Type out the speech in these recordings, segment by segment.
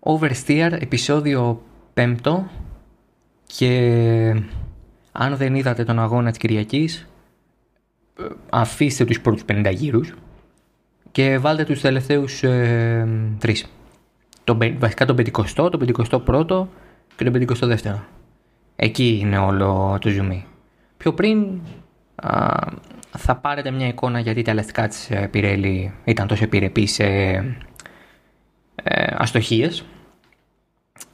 Oversteer, επεισόδιο 5 και αν δεν είδατε τον αγώνα της Κυριακής αφήστε τους πρώτους 50 γύρους και βάλτε τους τελευταίους ε, τρεις. Το, βασικά τον 50, τον 51ο και τον 52ο. Εκεί είναι όλο το zoom. Πιο πριν α, θα πάρετε μια εικόνα γιατί τα ελαστικά της Πιρέλη ήταν τόσο επιρρεπή σε ε, αστοχίες.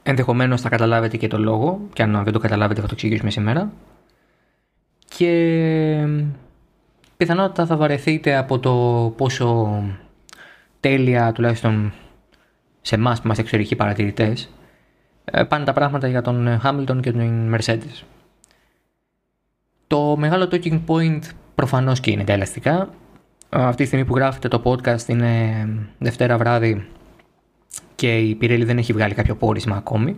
Ενδεχομένως θα καταλάβετε και το λόγο και αν δεν το καταλάβετε θα το εξηγήσουμε σήμερα. Και πιθανότατα θα βαρεθείτε από το πόσο τέλεια τουλάχιστον σε εμάς που είμαστε εξωτερικοί παρατηρητές ε, πάνε τα πράγματα για τον Hamilton και τον Mercedes. Το μεγάλο talking point προφανώς και είναι τα ελαστικά. Αυτή τη στιγμή που γράφετε το podcast είναι Δευτέρα βράδυ και η Πιρέλη δεν έχει βγάλει κάποιο πόρισμα ακόμη.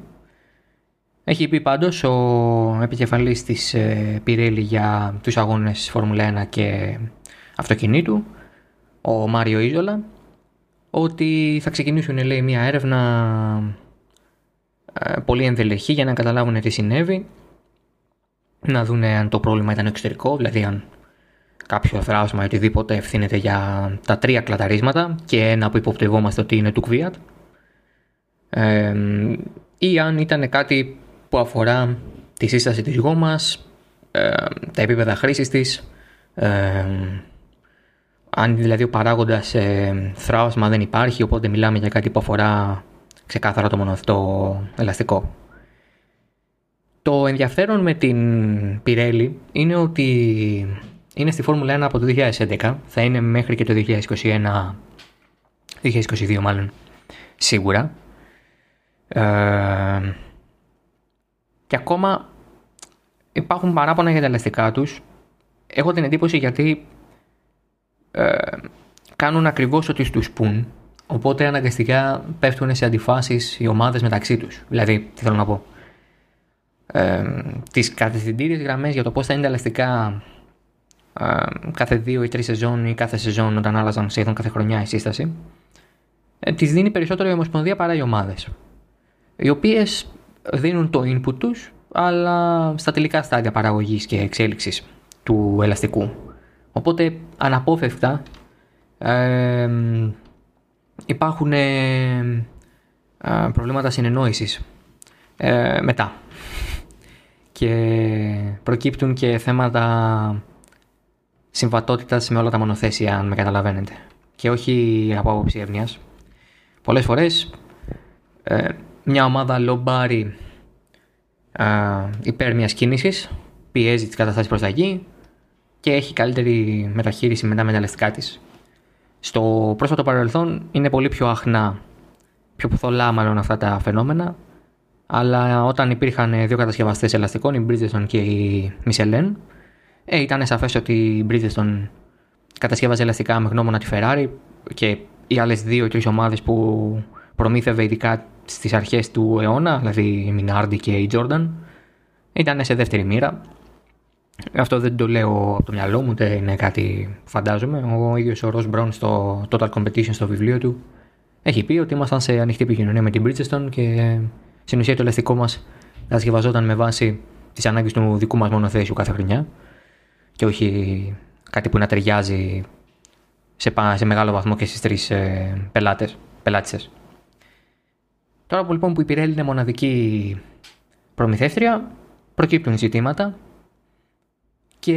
Έχει πει πάντως ο επικεφαλής της ε, Πιρέλη για τους αγώνες Φόρμουλα 1 και αυτοκινήτου, ο Μάριο Ίζολα, ότι θα ξεκινήσουν λέει μια έρευνα ε, πολύ ενδελεχή για να καταλάβουν τι συνέβη, να δουν αν το πρόβλημα ήταν εξωτερικό, δηλαδή αν κάποιο θράσμα ή οτιδήποτε ευθύνεται για τα τρία κλαταρίσματα και ένα που υποπτευόμαστε ότι είναι του Κβίατ ή αν ήταν κάτι που αφορά τη σύσταση της γόμας, τα επίπεδα χρήσης της, αν δηλαδή ο παράγοντας ε, θράωσμα δεν υπάρχει, οπότε μιλάμε για κάτι που αφορά ξεκάθαρα το μόνο αυτό ελαστικό. Το ενδιαφέρον με την Πιρέλη είναι ότι είναι στη Φόρμουλα 1 από το 2011, θα είναι μέχρι και το 2021, 2022 μάλλον, σίγουρα. Ε, και ακόμα υπάρχουν παράπονα για τα ελαστικά τους. Έχω την εντύπωση γιατί ε, κάνουν ακριβώς ό,τι τους πουν. Οπότε αναγκαστικά πέφτουν σε αντιφάσεις οι ομάδες μεταξύ τους. Δηλαδή, τι θέλω να πω. Ε, τις κατευθυντήριες γραμμές για το πώς θα είναι τα ελαστικά ε, κάθε δύο ή τρεις σεζόν ή κάθε σεζόν όταν άλλαζαν σχεδόν κάθε χρονιά η σύσταση ε, τις δίνει περισσότερο η Ομοσπονδία παρά οι ομάδες οι οποίες δίνουν το input τους αλλά στα τελικά στάδια παραγωγής και εξέλιξης του ελαστικού. Οπότε αναπόφευκτα ε, υπάρχουν ε, προβλήματα συνεννόησης ε, μετά και προκύπτουν και θέματα συμβατότητας με όλα τα μονοθέσια αν με καταλαβαίνετε και όχι από άποψη εύνοιας. Πολλές φορές ε, μια ομάδα λομπάρει υπέρ μιας κίνησης, πιέζει τις καταστάσεις προς τα εκεί και έχει καλύτερη μεταχείριση με τα μεταλλευτικά της. Στο πρόσφατο παρελθόν είναι πολύ πιο αχνά, πιο ποθολά μάλλον αυτά τα φαινόμενα, αλλά όταν υπήρχαν δύο κατασκευαστές ελαστικών, η Bridgestone και η Michelin, ε, ήταν σαφές ότι η Bridgestone κατασκεύαζε ελαστικά με γνώμονα τη Ferrari και οι άλλες δύο-τρεις ομάδες που προμήθευε ειδικά στις αρχές του αιώνα, δηλαδή η Minardi και η Jordan, ήταν σε δεύτερη μοίρα. Αυτό δεν το λέω από το μυαλό μου, ούτε είναι κάτι που φαντάζομαι. Ο ίδιος ο Ross Brown στο Total Competition στο βιβλίο του έχει πει ότι ήμασταν σε ανοιχτή επικοινωνία με την Bridgestone και στην ουσία το ελαστικό μας διασκευαζόταν με βάση τις ανάγκες του δικού μας μονοθέσιου κάθε χρονιά και όχι κάτι που να ταιριάζει σε, σε μεγάλο βαθμό και στις τρεις ε, πελάτες, πελάτησες. Τώρα που λοιπόν που η Πιρέλη είναι μοναδική προμηθεύτρια, προκύπτουν ζητήματα και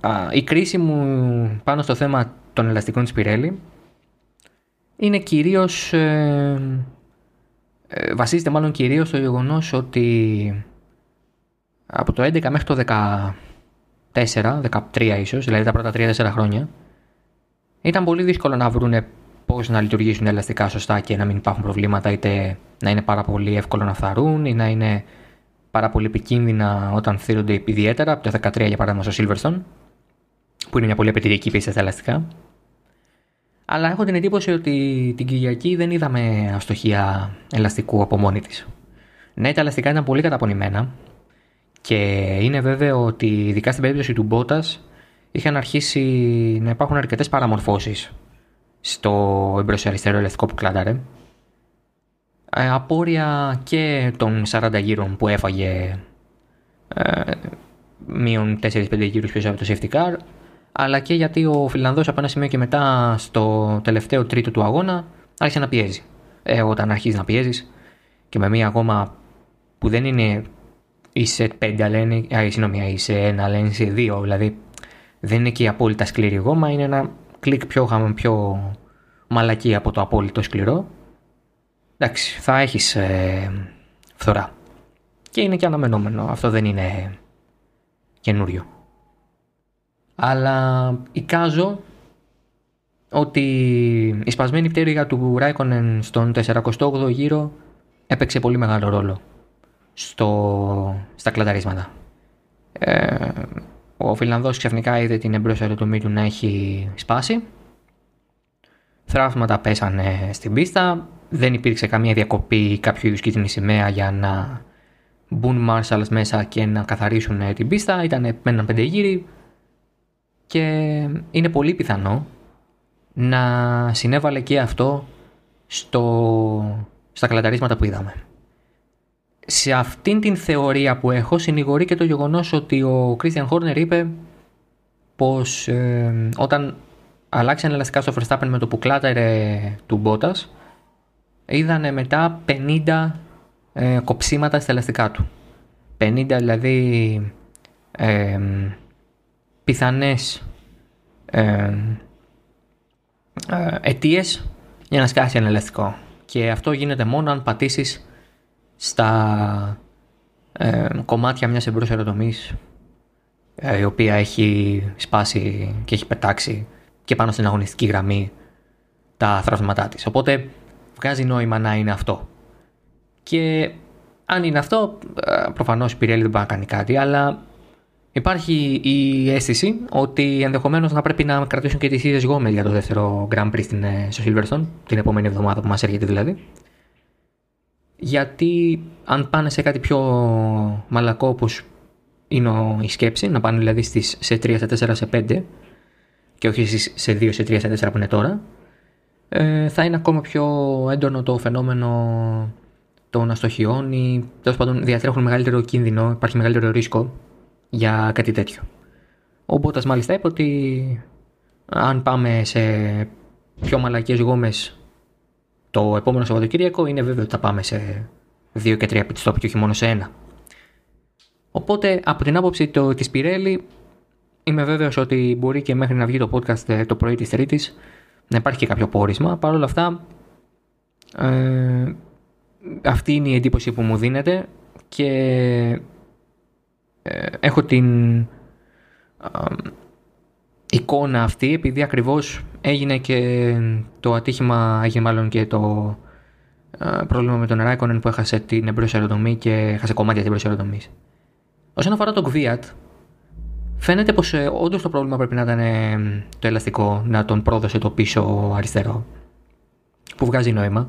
α, η κρίση μου πάνω στο θέμα των ελαστικών της Πιρέλη είναι κυρίως, ε, ε, βασίζεται μάλλον κυρίως στο γεγονός ότι από το 11 μέχρι το 14, 13 ίσως, δηλαδή τα πρώτα 3-4 χρόνια, ήταν πολύ δύσκολο να βρούνε πώς να λειτουργήσουν ελαστικά σωστά και να μην υπάρχουν προβλήματα, είτε να είναι πάρα πολύ εύκολο να φθαρούν ή να είναι πάρα πολύ επικίνδυνα όταν θύρονται ιδιαίτερα, από το 13 για παράδειγμα στο Silverstone, που είναι μια πολύ απαιτητική πίστα στα ελαστικά. Αλλά έχω την εντύπωση ότι την Κυριακή δεν είδαμε αστοχία ελαστικού από μόνη της. Ναι, τα ελαστικά ήταν πολύ καταπονημένα και είναι βέβαιο ότι ειδικά στην περίπτωση του Μπότας είχαν αρχίσει να υπάρχουν αρκετές παραμορφώσεις στο εμπρός αριστερό ελαστικό που κλάνταρε ε, απόρρια και των 40 γύρων που έφαγε ε, μείον 4-5 γύρους πίσω από το safety car αλλά και γιατί ο Φιλανδός από ένα σημείο και μετά στο τελευταίο τρίτο του αγώνα άρχισε να πιέζει. Ε, όταν αρχίζεις να πιέζεις και με μία γόμα που δεν είναι η σε 5 αλλά είναι, α, συγγνώμη, η σε 1 αλλά είναι σε 2 δηλαδή δεν είναι και η απόλυτα σκληρή γόμα είναι ένα κλικ πιο, πιο μαλακή από το απόλυτο σκληρό εντάξει θα έχεις ε, φθορά και είναι και αναμενόμενο αυτό δεν είναι καινούριο αλλά εικάζω ότι η σπασμένη πτέρυγα του Ράικονεν στον 48ο γύρο έπαιξε πολύ μεγάλο ρόλο στο, στα κλαταρίσματα. Ε, ο Φιλανδός ξαφνικά είδε την εμπρός αεροτομή του να έχει σπάσει. Θραύματα πέσανε στην πίστα. Δεν υπήρξε καμία διακοπή ή κάποιο είδους κίτρινη σημαία για να μπουν Μάρσαλς μέσα και να καθαρίσουν την πίστα. Ήταν με έναν πέντε γύρι και είναι πολύ πιθανό να συνέβαλε και αυτό στο, στα κλαταρίσματα που είδαμε. Σε αυτήν την θεωρία που έχω συνηγορεί και το γεγονός ότι ο Κρίστιαν Χόρνερ είπε πως ε, όταν αλλάξαν ελαστικά στο Verstappen με το που κλάταρε του Μπότας είδανε μετά 50 ε, κοψίματα στα ελαστικά του. 50 δηλαδή ε, πιθανές ε, ε, για να σκάσει ένα ελαστικό. Και αυτό γίνεται μόνο αν πατήσεις στα ε, κομμάτια μιας εμπρός αεροτομής ε, η οποία έχει σπάσει και έχει πετάξει και πάνω στην αγωνιστική γραμμή τα θραύματά της. Οπότε βγάζει νόημα να είναι αυτό. Και αν είναι αυτό, ε, προφανώς η Πιρέλη δεν μπορεί να κάνει κάτι, αλλά Υπάρχει η αίσθηση ότι ενδεχομένως να πρέπει να κρατήσουν και τις ίδιες γόμες για το δεύτερο Grand Prix στην, ε, στο Silverstone, την επόμενη εβδομάδα που μας έρχεται δηλαδή. Γιατί αν πάνε σε κάτι πιο μαλακό όπως είναι η σκέψη, να πάνε δηλαδή στις, σε 3, σε 4, σε 5 και όχι σε 2, σε 3, σε 4 που είναι τώρα, ε, θα είναι ακόμα πιο έντονο το φαινόμενο το να στοχιώνει, τέλος πάντων διατρέχουν μεγαλύτερο κίνδυνο, υπάρχει μεγαλύτερο ρίσκο για κάτι τέτοιο. Ο Μπότας μάλιστα είπε ότι αν πάμε σε πιο μαλακές γόμες το επόμενο Σαββατοκύριακο είναι βέβαιο ότι θα πάμε σε δύο και τρία pit stop και όχι μόνο σε ένα. Οπότε από την άποψη το, της Πιρέλη είμαι βέβαιος ότι μπορεί και μέχρι να βγει το podcast ε, το πρωί της Τρίτης να υπάρχει και κάποιο πόρισμα. Παρ' όλα αυτά ε, αυτή είναι η εντύπωση που μου δίνεται και ε, έχω την εικόνα αυτή επειδή ακριβώς έγινε και το ατύχημα, έγινε μάλλον και το πρόβλημα με τον Ράικονεν που έχασε την εμπρός αεροδομή και έχασε κομμάτια της εμπρός αεροδομής. Όσον αφορά το Gviat, φαίνεται πως ε, όντως το πρόβλημα πρέπει να ήταν ε, το ελαστικό, να τον πρόδωσε το πίσω αριστερό, που βγάζει νόημα.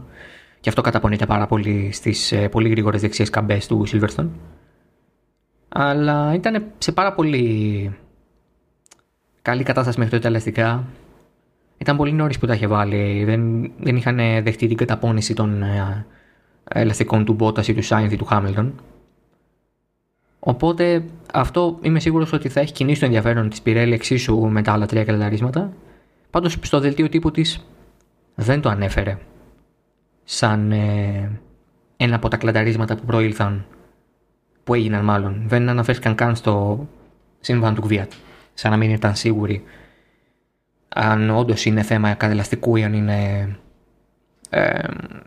Και αυτό καταπονείται πάρα πολύ στις ε, πολύ γρήγορες δεξιές καμπές του Silverstone αλλά ήταν σε πάρα πολύ καλή κατάσταση μέχρι τότε ελαστικά. Ήταν πολύ νωρίς που τα είχε βάλει. Δεν, δεν είχαν δεχτεί την καταπώνηση των ε, ελαστικών του Μπότα ή του Σάινθ ή του Χάμιλτον. Οπότε αυτό είμαι σίγουρος ότι θα έχει κινήσει το ενδιαφέρον της Πιρέλη εξίσου με τα άλλα τρία καλαταρίσματα. Πάντως στο δελτίο τύπου της δεν το ανέφερε σαν ε, ένα από τα κλαταρίσματα που προήλθαν που έγιναν μάλλον. Δεν αναφέρθηκαν καν στο σύμβαν του Κβιάτ. Σαν να μην ήταν σίγουροι αν όντως είναι θέμα κατελαστικού ή αν είναι ε,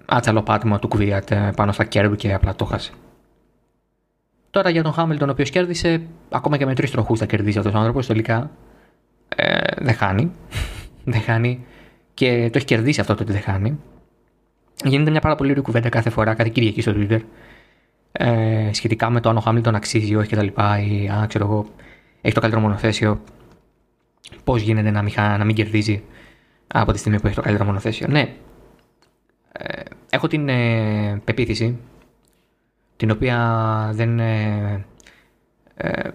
άτσαλο πάτημα του Κβιάτ ε, πάνω στα κέρδη και απλά το χάσει. Τώρα για τον Χάμιλτον, ο οποίος κέρδισε, ακόμα και με τρεις τροχούς θα κερδίσει αυτός ο άνθρωπος. Τελικά ε, δεν χάνει. δεν χάνει και το έχει κερδίσει αυτό το ότι δεν χάνει. Γίνεται μια πάρα πολύ ωραία κουβέντα κάθε φορά, κάθε Κυριακή στο Twitter ε, σχετικά με το αν ο Χάμιλτον αξίζει ή όχι κτλ. Ή αν ξέρω εγώ έχει το καλύτερο μονοθέσιο, πώς γίνεται να μην, να μην κερδίζει από τη στιγμή που έχει το καλύτερο μονοθέσιο. Ναι, ε, έχω την ε, πεποίθηση την οποία δεν ε, ε,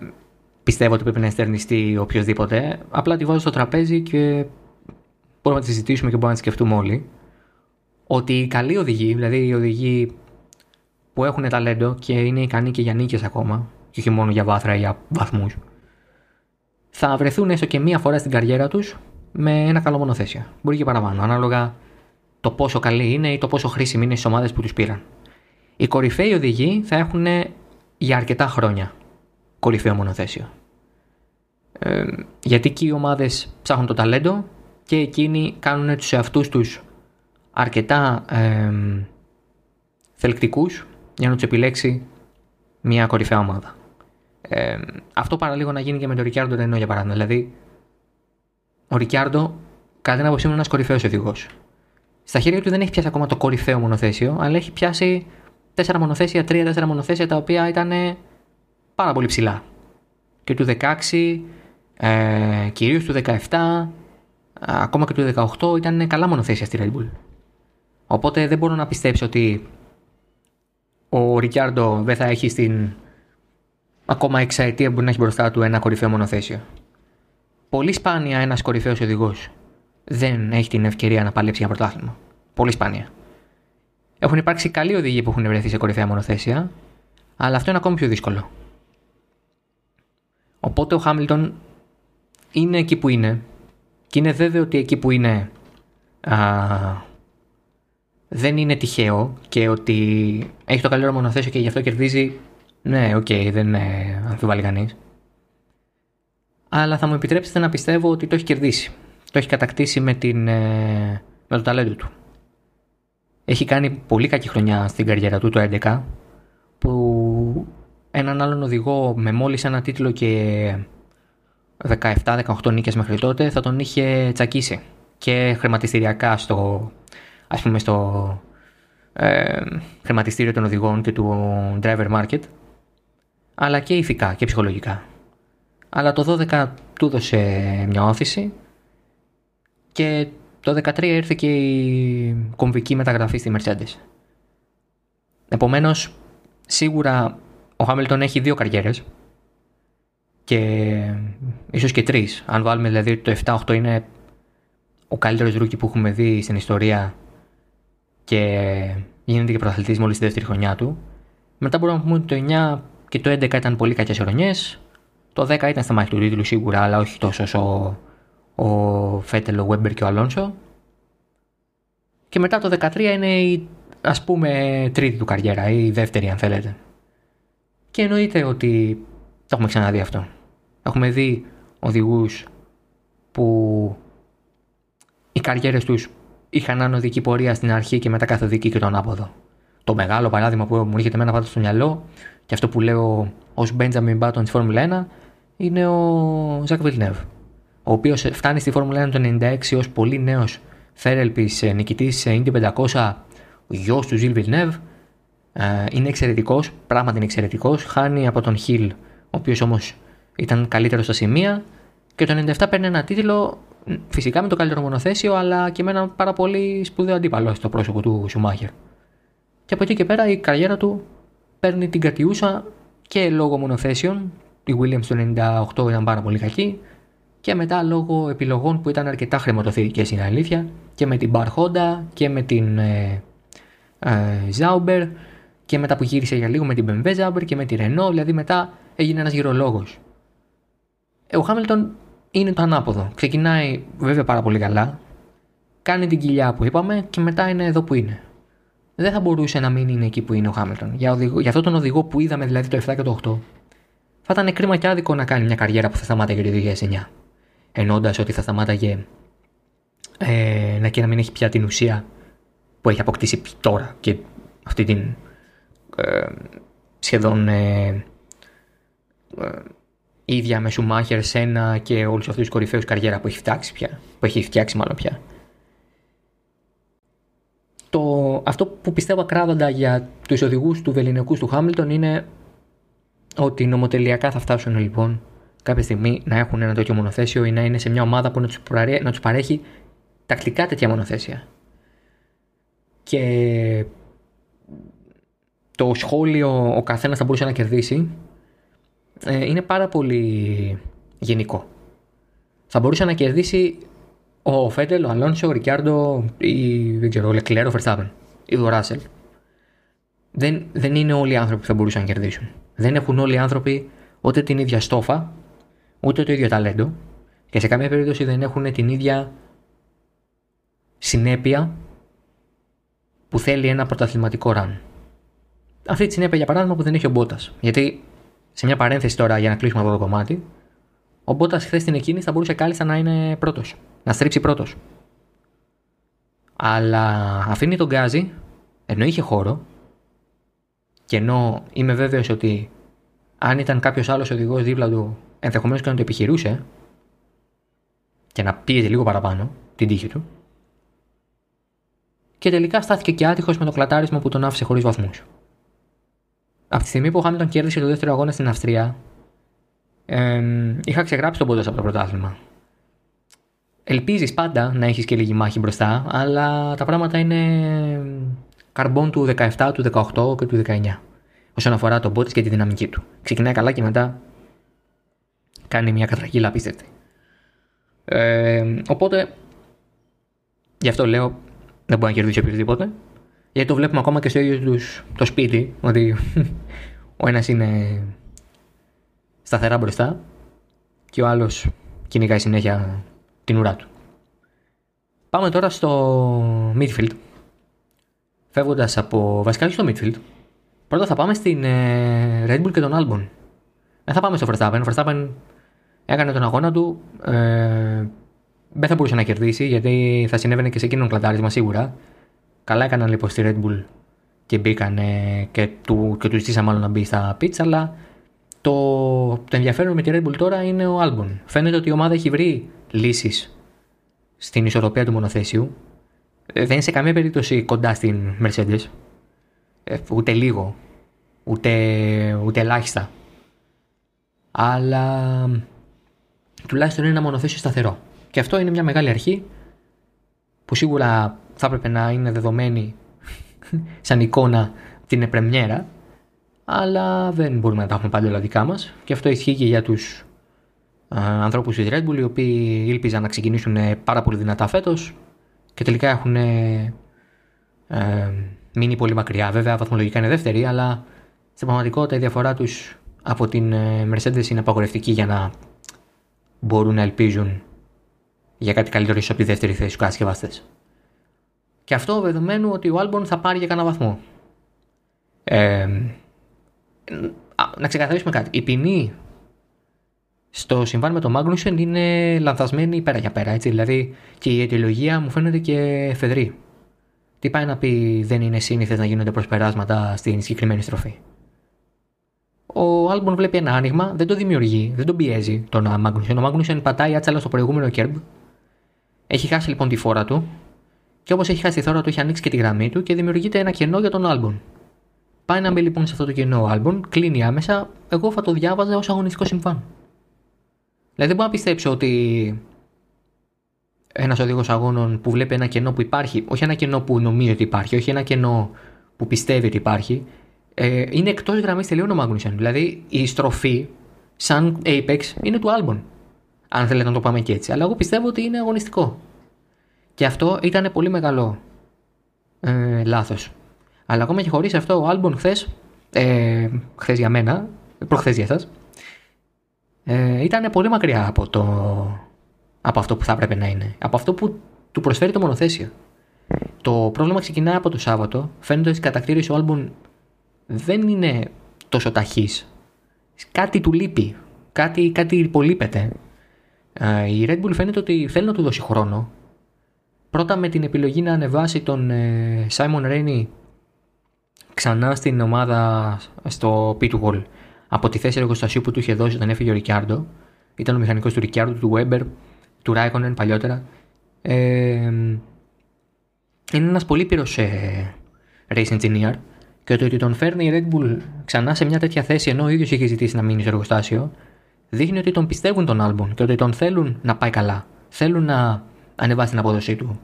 πιστεύω ότι πρέπει να εστερνιστεί οποιοδήποτε. Απλά τη βάζω στο τραπέζι και μπορούμε να τη συζητήσουμε και μπορούμε να τη σκεφτούμε όλοι. ότι οι καλοί οδηγοί, δηλαδή οι οδηγοί που έχουν ταλέντο και είναι ικανοί και για νίκες ακόμα, και όχι μόνο για βάθρα ή για βαθμούς, θα βρεθούν έστω και μία φορά στην καριέρα τους με ένα καλό μονοθέσιο. Μπορεί και παραπάνω, ανάλογα το πόσο καλή είναι ή το πόσο χρήσιμη είναι στις ομάδες που τους πήραν. Οι κορυφαίοι οδηγοί θα έχουν για αρκετά χρόνια κορυφαίο μονοθέσιο. Ε, γιατί και οι ομάδες ψάχνουν το ταλέντο και εκείνοι κάνουν τους εαυτούς τους αρκετά ε, θελκτικούς για να τους επιλέξει μια κορυφαία ομάδα. Ε, αυτό παραλίγο να γίνει και με τον Ρικιάρντο Ρενό για παράδειγμα. Δηλαδή, ο Ρικιάρντο, κατά την άποψή μου, είναι ένας κορυφαίος οδηγός. Στα χέρια του δεν έχει πιάσει ακόμα το κορυφαίο μονοθέσιο, αλλά έχει πιάσει τέσσερα μονοθέσια, τρία-τέσσερα μονοθέσια τα οποία ήταν πάρα πολύ ψηλά. Και του 16, ε, κυρίως του 17, ακόμα και του 18 ήταν καλά μονοθέσια στη Red Bull. Οπότε δεν μπορώ να πιστέψω ότι ο Ρικιάρντο δεν θα έχει στην ακόμα εξαετία που μπορεί να έχει μπροστά του ένα κορυφαίο μονοθέσιο. Πολύ σπάνια ένας κορυφαίος οδηγός δεν έχει την ευκαιρία να παλέψει για πρωτάθλημα. Πολύ σπάνια. Έχουν υπάρξει καλοί οδηγοί που έχουν βρεθεί σε κορυφαία μονοθέσια, αλλά αυτό είναι ακόμη πιο δύσκολο. Οπότε ο Χάμιλτον είναι εκεί που είναι και είναι βέβαιο ότι εκεί που είναι α, δεν είναι τυχαίο και ότι έχει το καλύτερο μονοθέσιο και γι' αυτό κερδίζει. Ναι, οκέι, okay, δεν αμφιβάλλει κανείς. Αλλά θα μου επιτρέψετε να πιστεύω ότι το έχει κερδίσει. Το έχει κατακτήσει με, την, ε, με το ταλέντο του. Έχει κάνει πολύ κακή χρονιά στην καριέρα του το 2011 που έναν άλλον οδηγό με μόλις ένα τίτλο και 17-18 νίκες μέχρι τότε θα τον είχε τσακίσει και χρηματιστηριακά στο, ας πούμε στο ε, χρηματιστήριο των οδηγών και του driver market αλλά και ηθικά και ψυχολογικά. Αλλά το 12 του έδωσε μια όθηση και το 2013 ήρθε και η κομβική μεταγραφή στη Mercedes. Επομένως, σίγουρα ο Χάμιλτον έχει δύο καριέρες και ίσως και τρεις. Αν βάλουμε δηλαδή το 7-8 είναι ο καλύτερος rookie που έχουμε δει στην ιστορία και γίνεται και πρωταθλητής μόλις τη δεύτερη χρονιά του. Μετά μπορούμε να πούμε ότι το 9 και το 11 ήταν πολύ κακές χρονιές. Το 10 ήταν στα μάχη του τίτλου σίγουρα, αλλά όχι τόσο όσο ο Φέτελ, ο Βέμπερ και ο Αλόνσο. Και μετά το 13 είναι η ας πούμε τρίτη του καριέρα ή η δεύτερη αν θέλετε. Και εννοείται ότι το έχουμε ξαναδεί αυτό. Έχουμε δει οδηγούς που οι καριέρες τους είχαν ανωδική πορεία στην αρχή και μετά καθοδική και τον άποδο. Το μεγάλο παράδειγμα που μου έρχεται εμένα πάντα στο μυαλό και αυτό που λέω ως Benjamin Button στη Φόρμουλα 1 είναι ο Ζακ Βιλνεύ ο οποίος φτάνει στη Φόρμουλα 1 το 96 ως πολύ νέος θέρελπη ε, νικητής σε Indy 500, ο γιος του Ζιλ Βιλνεύ. Είναι εξαιρετικός, πράγματι είναι εξαιρετικός. Χάνει από τον Χιλ, ο οποίος όμως ήταν καλύτερος στα σημεία. Και το 97 παίρνει ένα τίτλο, φυσικά με το καλύτερο μονοθέσιο, αλλά και με ένα πάρα πολύ σπουδαίο αντίπαλο στο πρόσωπο του Σουμάχερ. Και από εκεί και πέρα η καριέρα του παίρνει την κατιούσα και λόγω μονοθέσεων. Η Williams το 98 ήταν πάρα πολύ κακή και μετά λόγω επιλογών που ήταν αρκετά χρηματοθετικές είναι αλήθεια και με την Bar Honda και με την ε, ε, Zauber και μετά που γύρισε για λίγο με την BMW Zauber και με τη Renault δηλαδή μετά έγινε ένας γυρολόγος. Ο Χάμιλτον είναι το ανάποδο. Ξεκινάει βέβαια πάρα πολύ καλά, κάνει την κοιλιά που είπαμε και μετά είναι εδώ που είναι. Δεν θα μπορούσε να μην είναι εκεί που είναι ο Χάμιλτον. Για, οδηγό, για αυτόν τον οδηγό που είδαμε δηλαδή το 7 και το 8, θα ήταν κρίμα και άδικο να κάνει μια καριέρα που θα σταμάταγε το 2009 ενώντας ότι θα σταμάταγε ε, να και να μην έχει πια την ουσία που έχει αποκτήσει τώρα και αυτή την ε, σχεδόν ε, ε, ίδια με Σουμάχερ, Σένα και όλους αυτούς τους κορυφαίους καριέρα που έχει φτιάξει πια, που έχει φτιάξει μάλλον πια. Το, αυτό που πιστεύω ακράδαντα για τους οδηγούς του Βεληνικούς του Χάμιλτον είναι ότι νομοτελειακά θα φτάσουν λοιπόν κάποια στιγμή να έχουν ένα τέτοιο μονοθέσιο ή να είναι σε μια ομάδα που να τους, να τους παρέχει τακτικά τέτοια μονοθέσια. Και το σχόλιο ο καθένας θα μπορούσε να κερδίσει ε, είναι πάρα πολύ γενικό. Θα μπορούσε να κερδίσει ο Φέτελ, ο Αλόνσο, ο Ρικιάρντο ή δεν ξέρω, ο Λεκλέρο, ο Φερστάπεν ή ο Ράσελ. Δεν, δεν είναι όλοι οι άνθρωποι που θα μπορούσαν να κερδίσουν. Δεν έχουν όλοι οι άνθρωποι ούτε την ίδια στόφα, ούτε το ίδιο ταλέντο και σε καμία περίπτωση δεν έχουν την ίδια συνέπεια που θέλει ένα πρωταθληματικό ραν. Αυτή τη συνέπεια για παράδειγμα που δεν έχει ο Μπότας. Γιατί σε μια παρένθεση τώρα για να κλείσουμε αυτό το κομμάτι, ο Μπότας χθες στην εκείνη θα μπορούσε κάλλιστα να είναι πρώτος. Να στρίψει πρώτος. Αλλά αφήνει τον Γκάζι, ενώ είχε χώρο, και ενώ είμαι βέβαιος ότι αν ήταν κάποιος άλλος οδηγός δίπλα του, ενδεχομένως και να το επιχειρούσε και να πίεζε λίγο παραπάνω την τύχη του. Και τελικά στάθηκε και άτυχος με το κλατάρισμα που τον άφησε χωρίς βαθμούς. Από τη στιγμή που ο Χάμιλτον κέρδισε το δεύτερο αγώνα στην Αυστρία, ε, είχα ξεγράψει τον πόντος από το πρωτάθλημα. Ελπίζεις πάντα να έχεις και λίγη μάχη μπροστά, αλλά τα πράγματα είναι καρμπών του 17, του 18 και του 19. Όσον αφορά τον πόντο και τη δυναμική του. Ξεκινάει καλά και μετά κάνει μια κατρακύλα απίστευτη. Ε, οπότε, γι' αυτό λέω, δεν μπορεί να κερδίσει οποιοδήποτε. Γιατί το βλέπουμε ακόμα και στο ίδιο τους, το σπίτι, ότι ο ένας είναι σταθερά μπροστά και ο άλλος κυνηγάει συνέχεια την ουρά του. Πάμε τώρα στο midfield. Φεύγοντας από βασικά στο midfield, πρώτα θα πάμε στην ε, Red Bull και τον Albon. Δεν θα πάμε στο Verstappen. Ο Verstappen έκανε τον αγώνα του. Ε, δεν θα μπορούσε να κερδίσει γιατί θα συνέβαινε και σε εκείνον κλατάρισμα σίγουρα. Καλά έκαναν λοιπόν στη Red Bull και μπήκαν και του, και τους ζήτησα μάλλον να μπει στα πίτσα, αλλά το, το ενδιαφέρον με τη Red Bull τώρα είναι ο Albon. Φαίνεται ότι η ομάδα έχει βρει λύσεις στην ισορροπία του μονοθέσιου. Ε, δεν είναι σε καμία περίπτωση κοντά στην Mercedes. Ε, ούτε λίγο. Ούτε, ούτε ελάχιστα. Αλλά τουλάχιστον είναι ένα μονοθέσιο σταθερό. Και αυτό είναι μια μεγάλη αρχή που σίγουρα θα έπρεπε να είναι δεδομένη σαν εικόνα την πρεμιέρα αλλά δεν μπορούμε να τα έχουμε πάντα όλα δικά μας και αυτό ισχύει και για τους α, ανθρώπους της Red Bull οι οποίοι ήλπιζαν να ξεκινήσουν πάρα πολύ δυνατά φέτος και τελικά έχουν ε, μείνει πολύ μακριά. Βέβαια βαθμολογικά είναι δεύτερη αλλά στην πραγματικότητα η διαφορά τους από την ε, Mercedes είναι απαγορευτική για να μπορούν να ελπίζουν για κάτι καλύτερο ίσως από τη δεύτερη θέση του κατασκευαστές. Και αυτό δεδομένου ότι ο Άλμπον θα πάρει για κανένα βαθμό. Ε, να ξεκαθαρίσουμε κάτι. Η ποινή στο συμβάν με τον Μάγνουσεν είναι λανθασμένη πέρα για πέρα. Έτσι. Δηλαδή και η αιτιολογία μου φαίνεται και εφεδρή. Τι πάει να πει δεν είναι σύνηθες να γίνονται προσπεράσματα στην συγκεκριμένη στροφή. Ο Άλμπον βλέπει ένα άνοιγμα, δεν το δημιουργεί, δεν τον πιέζει τον Μάγνουσεν. Ο Μάγνουσεν πατάει άτσαλα στο προηγούμενο kerb έχει χάσει λοιπόν τη φόρα του και όπως έχει χάσει τη φόρα του, έχει ανοίξει και τη γραμμή του και δημιουργείται ένα κενό για τον Άλμπον. Πάει να μπει λοιπόν σε αυτό το κενό ο Άλμπον, κλείνει άμεσα. Εγώ θα το διάβαζα ως αγωνιστικό συμβάν. Δηλαδή δεν μπορώ να πιστέψω ότι ένας οδηγός αγώνων που βλέπει ένα κενό που υπάρχει, όχι ένα κενό που νομίζει ότι υπάρχει, όχι ένα κενό που πιστεύει ότι υπάρχει, ε, είναι εκτός γραμμής τελείων ο Μάγνουσεν. Δηλαδή η στροφή, σαν Apex, είναι του Άλμπον αν θέλετε να το πάμε και έτσι. Αλλά εγώ πιστεύω ότι είναι αγωνιστικό. Και αυτό ήταν πολύ μεγάλο ε, λάθος. Αλλά ακόμα και χωρίς αυτό, ο Άλμπον χθες, ε, χθες για μένα, προχθές για εσά, ε, ήταν πολύ μακριά από, το, από αυτό που θα έπρεπε να είναι. Από αυτό που του προσφέρει το μονοθέσιο. Το πρόβλημα ξεκινάει από το Σάββατο. Φαίνεται ότι κατά ο Άλμπον δεν είναι τόσο ταχύς. Κάτι του λείπει. Κάτι, κάτι υπολείπεται. Η Red Bull φαίνεται ότι θέλει να του δώσει χρόνο. Πρώτα με την επιλογή να ανεβάσει τον ε, Simon Rainey ξανά στην ομάδα στο Pit Wall από τη θέση εργοστασίου που του είχε δώσει όταν έφυγε ο Ρικιάρντο. Ήταν ο μηχανικός του Ρικιάρντο, του Weber, του Raikkonen παλιότερα. Ε, είναι ένας πολύ πύρος ε, race engineer και το ότι τον φέρνει η Red Bull ξανά σε μια τέτοια θέση ενώ ο ίδιος είχε ζητήσει να μείνει στο εργοστάσιο δείχνει ότι τον πιστεύουν τον Άλμπον και ότι τον θέλουν να πάει καλά. Θέλουν να ανεβάσει την απόδοσή του.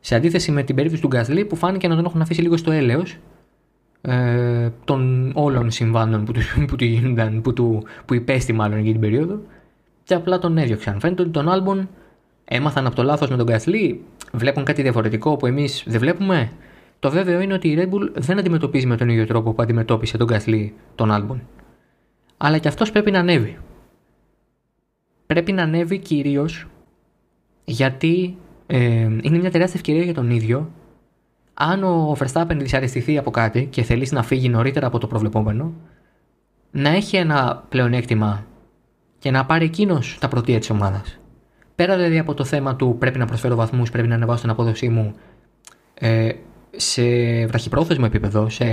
Σε αντίθεση με την περίπτωση του Γκάσλι που φάνηκε να τον έχουν αφήσει λίγο στο έλεος ε, των όλων συμβάντων που του, που του γίνονταν, που, του, που υπέστη μάλλον για την περίοδο και απλά τον έδιωξαν. Φαίνεται ότι τον Άλμπον έμαθαν από το λάθος με τον Καθλή, βλέπουν κάτι διαφορετικό που εμείς δεν βλέπουμε. Το βέβαιο είναι ότι η Red Bull δεν αντιμετωπίζει με τον ίδιο τρόπο που αντιμετώπισε τον Καθλή τον Άλμπον. Αλλά και αυτός πρέπει να ανέβει. Πρέπει να ανέβει κυρίως γιατί ε, είναι μια τεράστια ευκαιρία για τον ίδιο. Αν ο Verstappen δυσαρεστηθεί από κάτι και θελήσει να φύγει νωρίτερα από το προβλεπόμενο, να έχει ένα πλεονέκτημα και να πάρει εκείνος τα πρωτεία της ομάδας. Πέρα δηλαδή από το θέμα του πρέπει να προσφέρω βαθμούς, πρέπει να ανεβάσω την απόδοσή μου ε, σε βραχυπρόθεσμο επίπεδο, σε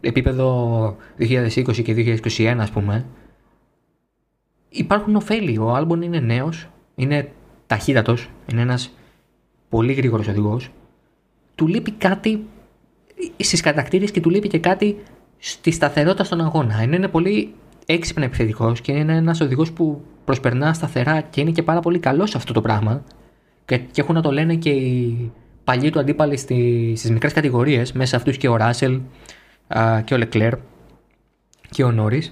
επίπεδο 2020 και 2021 ας πούμε, υπάρχουν ωφέλη. Ο Άλμπον είναι νέος, είναι ταχύτατος, είναι ένας πολύ γρήγορος οδηγός. Του λείπει κάτι στις κατακτήρες και του λείπει και κάτι στη σταθερότητα στον αγώνα. Είναι, είναι πολύ έξυπνα επιθετικός και είναι ένας οδηγός που προσπερνά σταθερά και είναι και πάρα πολύ καλός σε αυτό το πράγμα. Και, και έχουν να το λένε και οι παλιοί του αντίπαλοι στι στις μικρές κατηγορίες, μέσα αυτούς και ο Ράσελ και ο Λεκλέρ και ο Νόρι.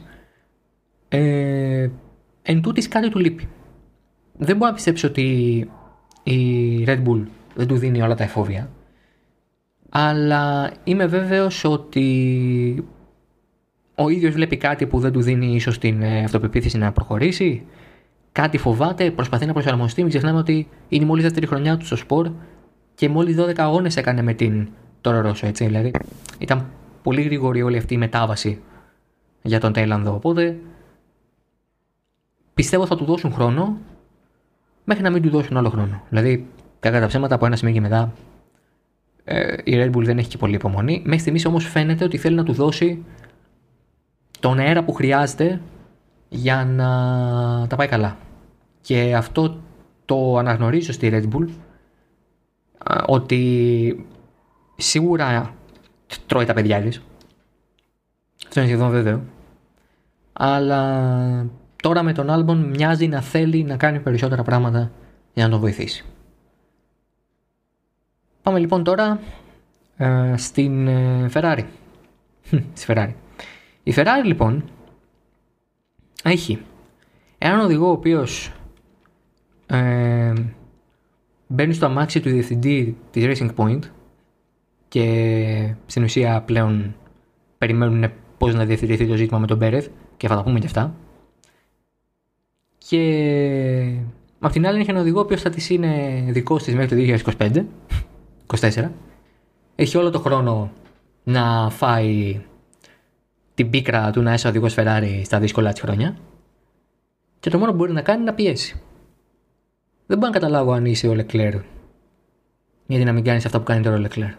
Ε, εν τούτης κάτι του λείπει. Δεν μπορώ να πιστέψω ότι η Red Bull δεν του δίνει όλα τα εφόβια. Αλλά είμαι βέβαιος ότι ο ίδιος βλέπει κάτι που δεν του δίνει ίσως την ε, αυτοπεποίθηση να προχωρήσει. Κάτι φοβάται, προσπαθεί να προσαρμοστεί. Μην ξεχνάμε ότι είναι μόλις δεύτερη χρονιά του στο σπορ και μόλις 12 αγώνες έκανε με την τώρα Ρώσο, έτσι. Δηλαδή ήταν πολύ γρήγορη όλη αυτή η μετάβαση για τον Τέιλανδο. Οπότε πιστεύω θα του δώσουν χρόνο μέχρι να μην του δώσουν άλλο χρόνο. Δηλαδή, κατά τα ψέματα από ένα σημείο και μετά ε, η Red Bull δεν έχει και πολύ υπομονή. Μέχρι στιγμής όμως φαίνεται ότι θέλει να του δώσει τον αέρα που χρειάζεται για να τα πάει καλά. Και αυτό το αναγνωρίζω στη Red Bull ότι σίγουρα τρώει τα παιδιά της. Αυτό είναι σχεδόν βέβαιο. Αλλά τώρα με τον Άλμπον μοιάζει να θέλει να κάνει περισσότερα πράγματα για να τον βοηθήσει. Πάμε λοιπόν τώρα ε, στην ε, Ferrari. Στη Ferrari. Η Ferrari λοιπόν έχει έναν οδηγό ο οποίος ε, μπαίνει στο αμάξι του διευθυντή της Racing Point και στην ουσία πλέον περιμένουν πώς να διευθυνθεί το ζήτημα με τον Πέρεθ και θα τα πούμε και αυτά. Και απ' την άλλη έχει ένα οδηγό ο οποίος θα της είναι δικός της μέχρι το 2025, 24. Έχει όλο το χρόνο να φάει την πίκρα του να είσαι οδηγός Ferrari στα δύσκολα της χρόνια. Και το μόνο που μπορεί να κάνει είναι να πιέσει. Δεν μπορώ να καταλάβω αν είσαι ο Leclerc. Γιατί να μην κάνει αυτά που κάνει τώρα ο Leclerc.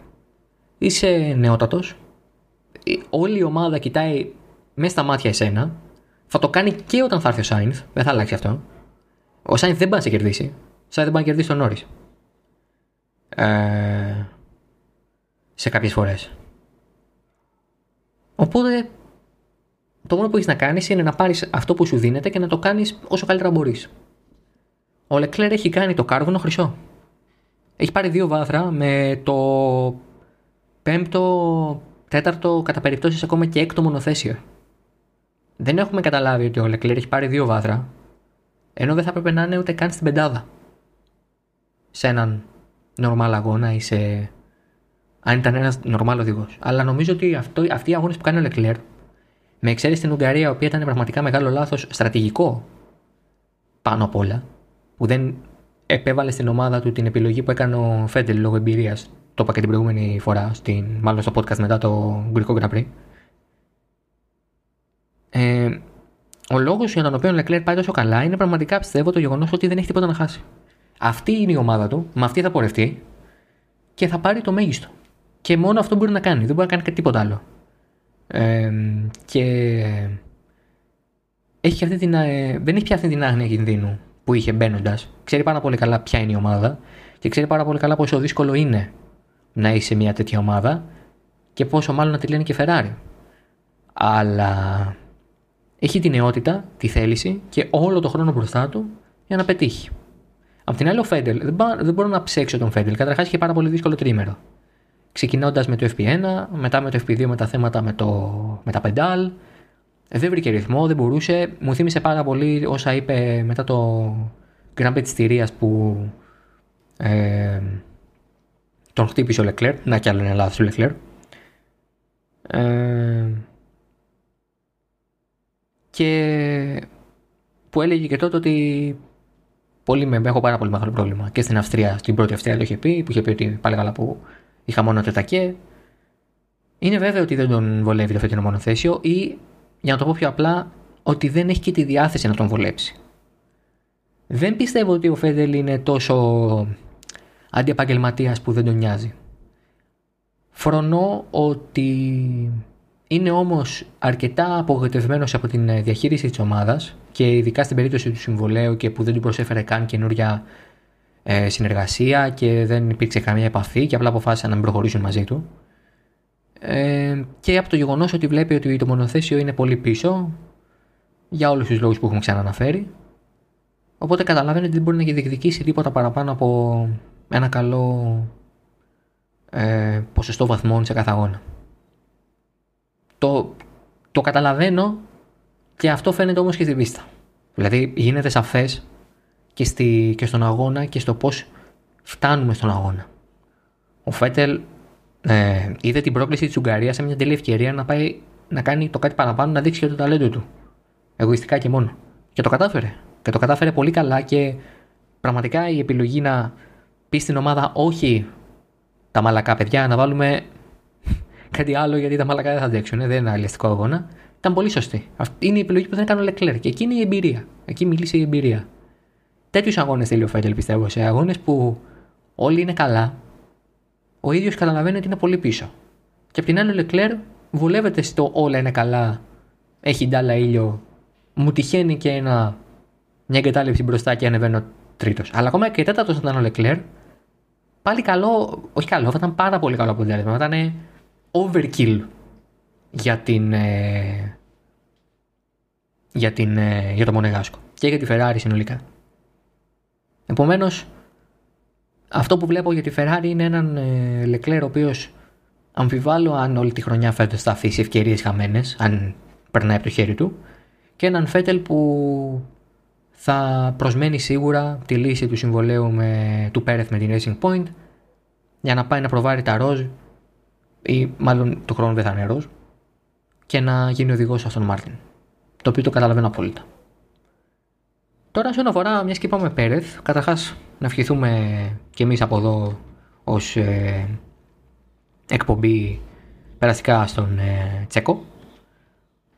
Είσαι νεότατος. Όλη η ομάδα κοιτάει μέσα στα μάτια εσένα. Θα το κάνει και όταν θα έρθει ο Σάινθ. Δεν θα αλλάξει αυτό. Ο Σάινθ δεν πάει να σε κερδίσει. Ο Σάινθ δεν πάει να κερδίσει τον Νόρι. Ε, σε κάποιες φορές. Οπότε το μόνο που έχεις να κάνεις είναι να πάρεις αυτό που σου δίνεται και να το κάνεις όσο καλύτερα μπορείς. Ο Λεκλέρ έχει κάνει το κάρβουνο χρυσό. Έχει πάρει δύο βάθρα με το πέμπτο, τέταρτο, κατά περιπτώσεις ακόμα και έκτο μονοθέσιο. Δεν έχουμε καταλάβει ότι ο Λεκλέρ έχει πάρει δύο βάθρα, ενώ δεν θα έπρεπε να είναι ούτε καν στην πεντάδα. Σε έναν νορμάλ αγώνα ή σε. αν ήταν ένας νορμάλ οδηγός. Αλλά νομίζω ότι αυτό, αυτοί οι αγώνες που κάνει ο Λεκλέρ με εξαίρεση την Ουγγαρία, η οποία ήταν πραγματικά μεγάλο λάθος στρατηγικό πάνω απ' όλα, που δεν επέβαλε στην ομάδα του την επιλογή που έκανε ο Φέντελ λόγω εμπειρίας. Το είπα και την προηγούμενη φορά, στην, μάλλον στο podcast μετά το Γκρικό Grand Prix. Ε, ο λόγος για τον οποίο ο Λεκλέρ πάει τόσο καλά είναι πραγματικά πιστεύω το γεγονός ότι δεν έχει τίποτα να χάσει. Αυτή είναι η ομάδα του, με αυτή θα πορευτεί και θα πάρει το μέγιστο. Και μόνο αυτό μπορεί να κάνει, δεν μπορεί να κάνει τίποτα άλλο και έχει αυτή την, ε, δεν έχει πια αυτή την άγνοια κινδύνου που είχε μπαίνοντας. Ξέρει πάρα πολύ καλά ποια είναι η ομάδα και ξέρει πάρα πολύ καλά πόσο δύσκολο είναι να είσαι μια τέτοια ομάδα και πόσο μάλλον να τη λένε και Ferrari. Αλλά έχει τη νεότητα, τη θέληση και όλο το χρόνο μπροστά του για να πετύχει. Απ' την άλλη, ο Φέντελ, δεν, δεν μπορώ να ψέξω τον Φέντελ. Καταρχάς είχε πάρα πολύ δύσκολο τρίμερο ξεκινώντας με το FP1, μετά με το FP2 με τα θέματα με, το, με τα πεντάλ. Δεν βρήκε ρυθμό, δεν μπορούσε. Μου θύμισε πάρα πολύ όσα είπε μετά το Grand Prix της Τυρίας που Ε, τον χτύπησε ο Λεκλέρ, να κι άλλο είναι λάθος του Λεκλέρ. Ε, και που έλεγε και τότε ότι πολύ με, έχω πάρα πολύ μεγάλο πρόβλημα. Και στην Αυστρία, στην πρώτη Αυστρία το είχε πει, που είχε πει ότι πάλι καλά που είχα μόνο τετακέ. Είναι βέβαιο ότι δεν τον βολεύει το φετινό μονοθέσιο ή, για να το πω πιο απλά, ότι δεν έχει και τη διάθεση να τον βολέψει. Δεν πιστεύω ότι ο Φέντελ είναι τόσο αντιεπαγγελματίας που δεν τον νοιάζει. Φρονώ ότι είναι όμως αρκετά απογοητευμένος από την ε, διαχείριση της ομάδας και ειδικά στην περίπτωση του συμβολέου και που δεν του προσέφερε καν καινούρια ε, συνεργασία και δεν υπήρξε καμία επαφή και απλά αποφάσισαν να μην προχωρήσουν μαζί του. Ε, και από το γεγονός ότι βλέπει ότι το μονοθέσιο είναι πολύ πίσω για όλους τους λόγους που έχουμε ξαναναφέρει οπότε καταλαβαίνει ότι δεν μπορεί να διεκδικήσει τίποτα παραπάνω από ένα καλό ε, ποσοστό βαθμών σε κάθε αγώνα. Το, το καταλαβαίνω και αυτό φαίνεται όμως και στην πίστα. Δηλαδή γίνεται σαφές και, στη, και στον αγώνα και στο πώς φτάνουμε στον αγώνα. Ο Φέτελ ε, είδε την πρόκληση της Ουγγαρίας σε μια τέλεια ευκαιρία να πάει να κάνει το κάτι παραπάνω, να δείξει και το ταλέντο του. Εγωιστικά και μόνο. Και το κατάφερε. Και το κατάφερε πολύ καλά και πραγματικά η επιλογή να πει στην ομάδα όχι τα μαλακά παιδιά, να βάλουμε κάτι άλλο γιατί τα μαλακά δεν θα αντέξουν, δεν είναι αλληλεστικό αγώνα. Ήταν πολύ σωστή. Αυτή είναι η επιλογή που δεν έκανε ο Λεκλέρ και εκεί είναι η εμπειρία. Εκεί μίλησε η εμπειρία. Τέτοιους αγώνες θέλει ο Φέτελ πιστεύω. Σε αγώνες που όλοι είναι καλά, ο ίδιος καταλαβαίνει ότι είναι πολύ πίσω. Και απ' την άλλη ο Λεκλέρ βουλεύεται στο όλα είναι καλά, έχει ντάλα ήλιο, μου τυχαίνει και ένα, μια εγκατάλειψη μπροστά και ανεβαίνω τρίτος. Αλλά ακόμα και τέταρτος ήταν ο Λεκλέρ, πάλι καλό, όχι καλό, θα ήταν πάρα πολύ καλό αποτέλεσμα. Θα ήταν overkill για την. Ε, για, την, ε, για το Μονεγάσκο και για τη Ferrari συνολικά. Επομένως, αυτό που βλέπω για τη Ferrari είναι έναν ε, ο οποίος αμφιβάλλω αν όλη τη χρονιά φέτος θα αφήσει ευκαιρίες χαμένες, αν περνάει από το χέρι του, και έναν Φέτελ που θα προσμένει σίγουρα τη λύση του συμβολέου με, του Πέρεθ με την Racing Point για να πάει να προβάρει τα ροζ ή μάλλον του χρόνου δεν θα είναι ροζ και να γίνει οδηγός στον Μάρτιν. Το οποίο το καταλαβαίνω απόλυτα. Τώρα, όσον αφορά μιας και είπαμε Πέρεθ, καταρχάς να ευχηθούμε κι εμείς από εδώ ως ε, εκπομπή περαστικά στον ε, Τσέκο.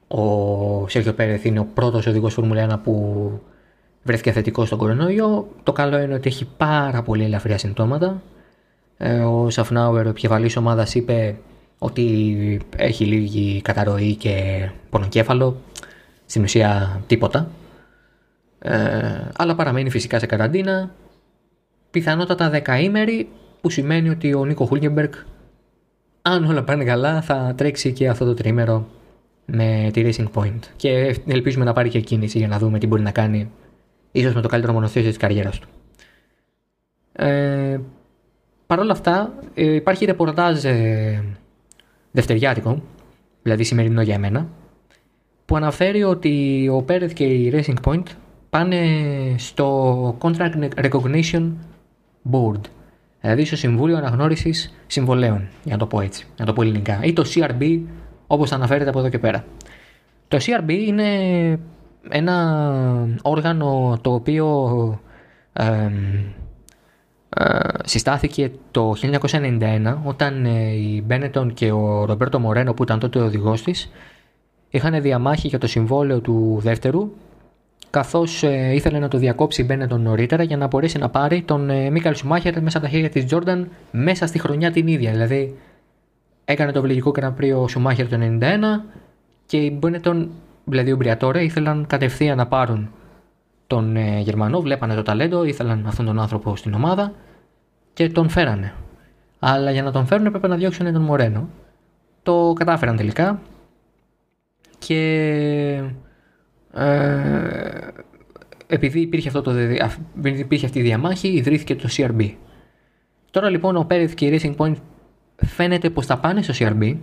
Ο Σέρχιο Πέρεθ είναι ο πρώτος οδηγός Φόρμουλα 1 που βρέθηκε θετικός στον κορονοϊό. Το καλό είναι ότι έχει πάρα πολύ ελαφριά συμπτώματα. Ε, ο Σαφνάουερ, ο επικεφαλής ομάδας, είπε ότι έχει λίγη καταρροή και πονοκέφαλο. Στην ουσία τίποτα. Ε, αλλά παραμένει φυσικά σε καραντίνα. Πιθανότατα δεκαήμερη, που σημαίνει ότι ο Νίκο Χούλκεμπεργκ, αν όλα πάνε καλά, θα τρέξει και αυτό το τρίμερο με τη Racing Point. Και ελπίζουμε να πάρει και κίνηση για να δούμε τι μπορεί να κάνει ίσως με το καλύτερο μονοθέσιο της καριέρας του. Ε, Παρ' όλα αυτά ε, υπάρχει ρεπορτάζ ε, δευτεριάτικο, δηλαδή σημερινό για μένα, που αναφέρει ότι ο Πέρεθ και η Racing Point πάνε στο Contract Recognition Board, δηλαδή στο Συμβούλιο Αναγνώρισης Συμβολέων, για να το πω έτσι, για να το πω ελληνικά, ή το CRB όπως αναφέρεται από εδώ και πέρα. Το CRB είναι ένα όργανο το οποίο ε, συστάθηκε το 1991 όταν ε, η Μπένετον και ο Ρομπέρτο Μορένο που ήταν τότε ο οδηγός της είχαν διαμάχη για το συμβόλαιο του δεύτερου καθώς ε, ήθελε να το διακόψει η Μπένετον νωρίτερα για να μπορέσει να πάρει τον ε, Μίκαλ Σουμάχερ μέσα από τα χέρια της Τζόρνταν μέσα στη χρονιά την ίδια δηλαδή έκανε το βελγικό Grand ο Σουμάχερ το 1991 και η Μπένετον δηλαδή ο Μπριατόρε ήθελαν κατευθείαν να πάρουν τον ε, Γερμανό, βλέπανε το ταλέντο, ήθελαν αυτόν τον άνθρωπο στην ομάδα και τον φέρανε. Αλλά για να τον φέρουν έπρεπε να διώξουν τον Μορένο. Το κατάφεραν τελικά και ε, επειδή υπήρχε, αυτό το, υπήρχε αυτή η διαμάχη ιδρύθηκε το CRB. Τώρα λοιπόν ο Πέρεθ και η Racing Point φαίνεται πως θα πάνε στο CRB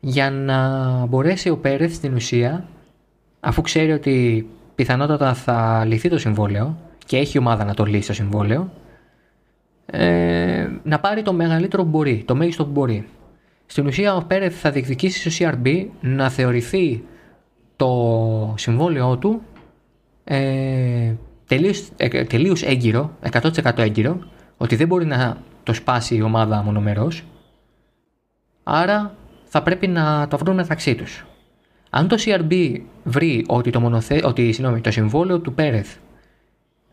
για να μπορέσει ο Πέρεθ στην ουσία αφού ξέρει ότι πιθανότατα θα λυθεί το συμβόλαιο και έχει ομάδα να το λύσει το συμβόλαιο, ε, να πάρει το μεγαλύτερο που μπορεί, το μέγιστο που μπορεί. Στην ουσία ο Πέρεθ θα διεκδικήσει στο CRB να θεωρηθεί το συμβόλαιό του ε, τελείως, ε, τελείως έγκυρο, 100% έγκυρο, ότι δεν μπορεί να το σπάσει η ομάδα μονομερός, άρα θα πρέπει να το βρουν μεταξύ τους. Αν το CRB βρει ότι το, μονοθε... ότι, συγνώμη, το συμβόλαιο του Πέρεθ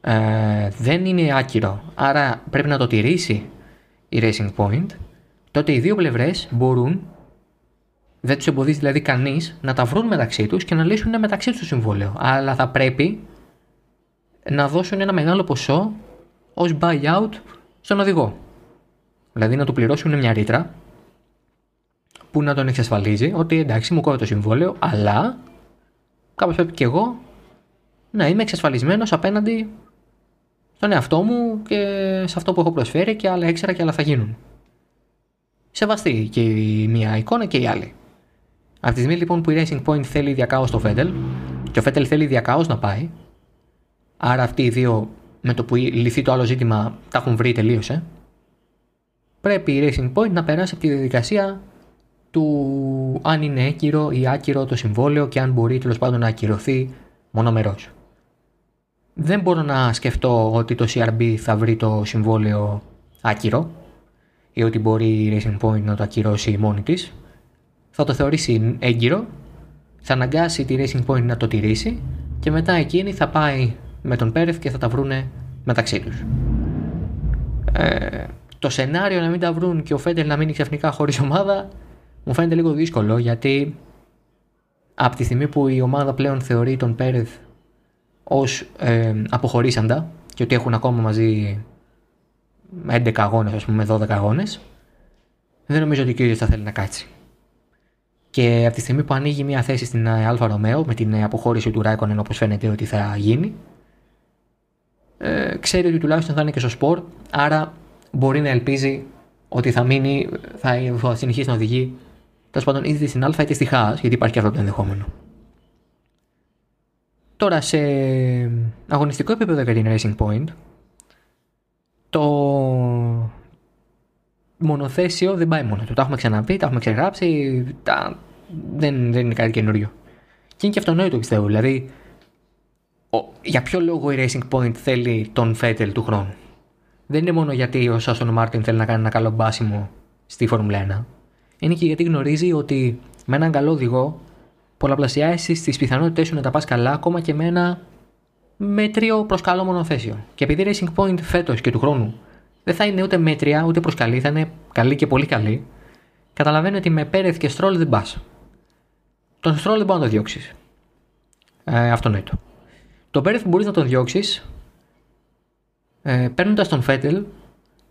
ε, δεν είναι άκυρο, άρα πρέπει να το τηρήσει η Racing Point, τότε οι δύο πλευρές μπορούν, δεν τους εμποδίζει δηλαδή κανείς, να τα βρουν μεταξύ τους και να λύσουν μεταξύ τους το συμβόλαιο. Αλλά θα πρέπει να δώσουν ένα μεγάλο ποσό ως buyout στον οδηγό. Δηλαδή να του πληρώσουν μια ρήτρα που να τον εξασφαλίζει ότι εντάξει μου κόβει το συμβόλαιο, αλλά κάπως πρέπει και εγώ να είμαι εξασφαλισμένος απέναντι στον εαυτό μου και σε αυτό που έχω προσφέρει και άλλα έξερα και άλλα θα γίνουν. Σεβαστή και η μία εικόνα και η άλλη. Αυτή τη στιγμή λοιπόν που η Racing Point θέλει διακάω στο Φέτελ και ο Φέτελ θέλει διακάω να πάει, άρα αυτοί οι δύο με το που λυθεί το άλλο ζήτημα τα έχουν βρει τελείωσε, πρέπει η Racing Point να περάσει από τη διαδικασία του αν είναι έγκυρο ή άκυρο το συμβόλαιο και αν μπορεί τέλος πάντων να ακυρωθεί μονομερός. Δεν μπορώ να σκεφτώ ότι το CRB θα βρει το συμβόλαιο άκυρο ή ότι μπορεί η Racing Point να το ακυρώσει μόνη της. Θα το θεωρήσει έγκυρο, θα αναγκάσει τη Racing Point να το τηρήσει και μετά εκείνη θα πάει με τον Πέρεθ και θα τα βρούνε μεταξύ τους. Ε, το σενάριο να μην τα βρουν και ο Φέντελ να μείνει ξαφνικά χωρίς ομάδα μου φαίνεται λίγο δύσκολο γιατί από τη στιγμή που η ομάδα πλέον θεωρεί τον Πέρεθ ως ε, αποχωρήσαντα και ότι έχουν ακόμα μαζί 11 αγώνες, ας πούμε 12 αγώνες, δεν νομίζω ότι ο κύριος θα θέλει να κάτσει. Και από τη στιγμή που ανοίγει μια θέση στην ε, Alfa Romeo με την ε, αποχώρηση του Ράικονεν όπως φαίνεται ότι θα γίνει, ε, ξέρει ότι τουλάχιστον θα είναι και στο σπορ, άρα μπορεί να ελπίζει ότι θα μείνει, θα συνεχίσει να οδηγεί τέλος πάντων είτε στην Α είτε στη Χ, γιατί υπάρχει και αυτό το ενδεχόμενο. Τώρα σε αγωνιστικό επίπεδο για την Racing Point, το μονοθέσιο δεν πάει μόνο του. Τα έχουμε ξαναπεί, τα έχουμε ξεγράψει, τα... δεν, δεν είναι κάτι καινούριο. Και είναι και αυτονόητο πιστεύω. Δηλαδή, ο, για ποιο λόγο η Racing Point θέλει τον Φέτελ του χρόνου; Δεν είναι μόνο γιατί ο Σάσον Μάρτιν θέλει να κάνει ένα καλό μπάσιμο στη Φόρμουλα 1. Είναι και γιατί γνωρίζει ότι με έναν καλό οδηγό πολλαπλασιάσει τι πιθανότητές σου να τα πας καλά ακόμα και με ένα μέτριο προ καλό μονοθέσιο. Και επειδή Racing Point φέτος και του χρόνου δεν θα είναι ούτε μέτρια ούτε προς καλή, θα είναι καλή και πολύ καλή, καταλαβαίνει ότι με Πέρεθ και Στρόλ δεν πας. Τον Στρόλ δεν μπορεί να το διώξεις. Ε, αυτονόητο. Τον Πέρεθ που μπορείς να τον διώξεις ε, παίρνοντας τον Φέτελ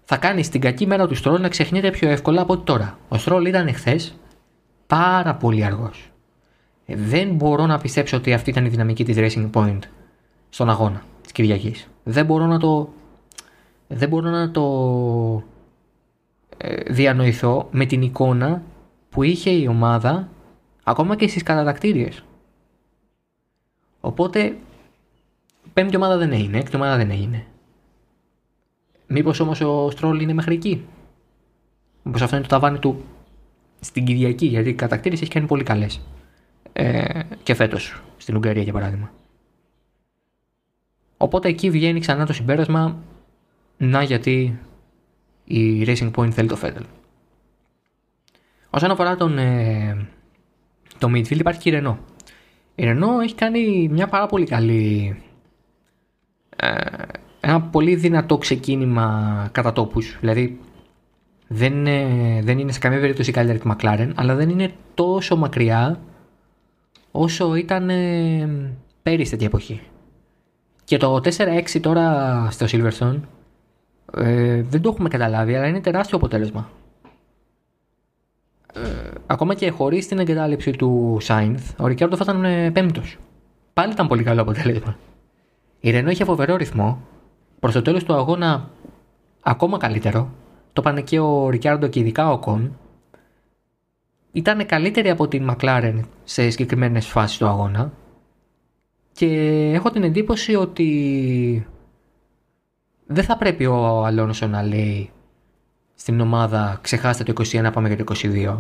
θα κάνεις την κακή μέρα του Στρόλ να ξεχνιέται πιο εύκολα από τώρα. Ο Στρόλ ήταν εχθές πάρα πολύ αργός. Ε, δεν μπορώ να πιστέψω ότι αυτή ήταν η δυναμική της Racing Point στον αγώνα της Κυριακής. Δεν μπορώ να το, δεν μπορώ να το ε, διανοηθώ με την εικόνα που είχε η ομάδα ακόμα και στις κατατακτήριες. Οπότε πέμπτη ομάδα δεν έγινε, έκτη ομάδα δεν έγινε. Μήπως όμως ο Στρόλ είναι μέχρι εκεί; Μήπως αυτό είναι το ταβάνι του στην Κυριακή γιατί οι κατακτήριες έχει κάνει πολύ καλές ε, και φέτος στην Ουγγαρία για παράδειγμα. Οπότε εκεί βγαίνει ξανά το συμπέρασμα να γιατί η Racing Point θέλει το Φέτελ. Όσον αφορά τον, ε, το midfield υπάρχει και η Renault. Η Renault έχει κάνει μια πάρα πολύ καλή ε, ένα πολύ δυνατό ξεκίνημα κατά τόπους. Δηλαδή δεν, δεν είναι σε καμία περίπτωση καλύτερη τη McLaren αλλά δεν είναι τόσο μακριά όσο ήταν ε, πέρυσι τέτοια εποχή. Και το 4-6 τώρα στο Silverstone ε, δεν το έχουμε καταλάβει, αλλά είναι τεράστιο αποτέλεσμα. Ε, ακόμα και χωρίς την εγκατάλειψη του Sainz, ο Ρικάρντο θα ήταν ε, πέμπτος. Πάλι ήταν πολύ καλό αποτέλεσμα. Η Renault είχε φοβερό ρυθμό. Προς το τέλος του αγώνα ακόμα καλύτερο. Το πάνε και ο Ρικάρντο και ειδικά ο Κον ήταν καλύτερη από την McLaren σε συγκεκριμένες φάσεις του αγώνα και έχω την εντύπωση ότι δεν θα πρέπει ο Αλόνσο να λέει στην ομάδα ξεχάστε το 21 πάμε για το 22.